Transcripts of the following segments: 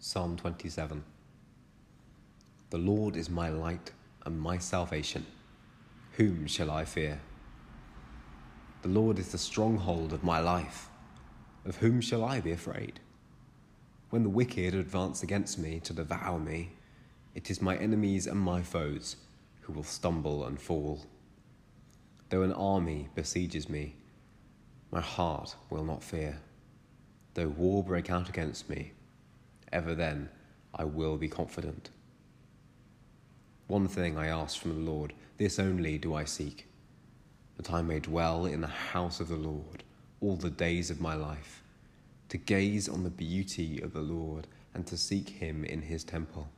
Psalm 27 The Lord is my light and my salvation. Whom shall I fear? The Lord is the stronghold of my life. Of whom shall I be afraid? When the wicked advance against me to devour me, it is my enemies and my foes who will stumble and fall. Though an army besieges me, my heart will not fear. Though war break out against me, ever then I will be confident. One thing I ask from the Lord, this only do I seek, that I may dwell in the house of the Lord all the days of my life, to gaze on the beauty of the Lord and to seek him in his temple.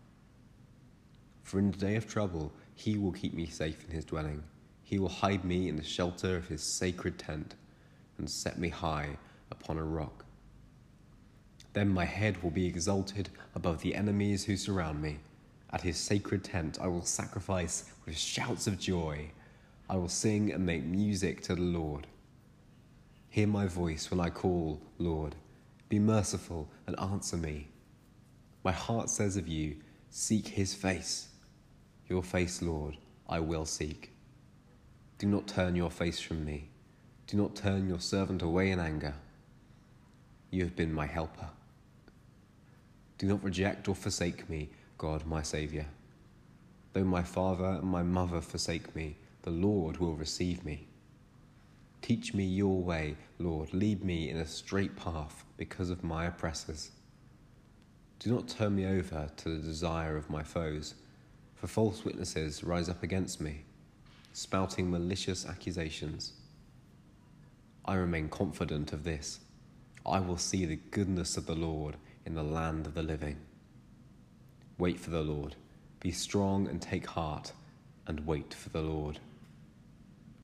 For in the day of trouble, he will keep me safe in his dwelling. He will hide me in the shelter of his sacred tent and set me high upon a rock. Then my head will be exalted above the enemies who surround me. At his sacred tent I will sacrifice with shouts of joy. I will sing and make music to the Lord. Hear my voice when I call, Lord. Be merciful and answer me. My heart says of you, Seek his face. Your face, Lord, I will seek. Do not turn your face from me. Do not turn your servant away in anger. You have been my helper. Do not reject or forsake me, God, my Saviour. Though my father and my mother forsake me, the Lord will receive me. Teach me your way, Lord. Lead me in a straight path because of my oppressors. Do not turn me over to the desire of my foes, for false witnesses rise up against me, spouting malicious accusations. I remain confident of this. I will see the goodness of the Lord in the land of the living. Wait for the Lord. Be strong and take heart, and wait for the Lord.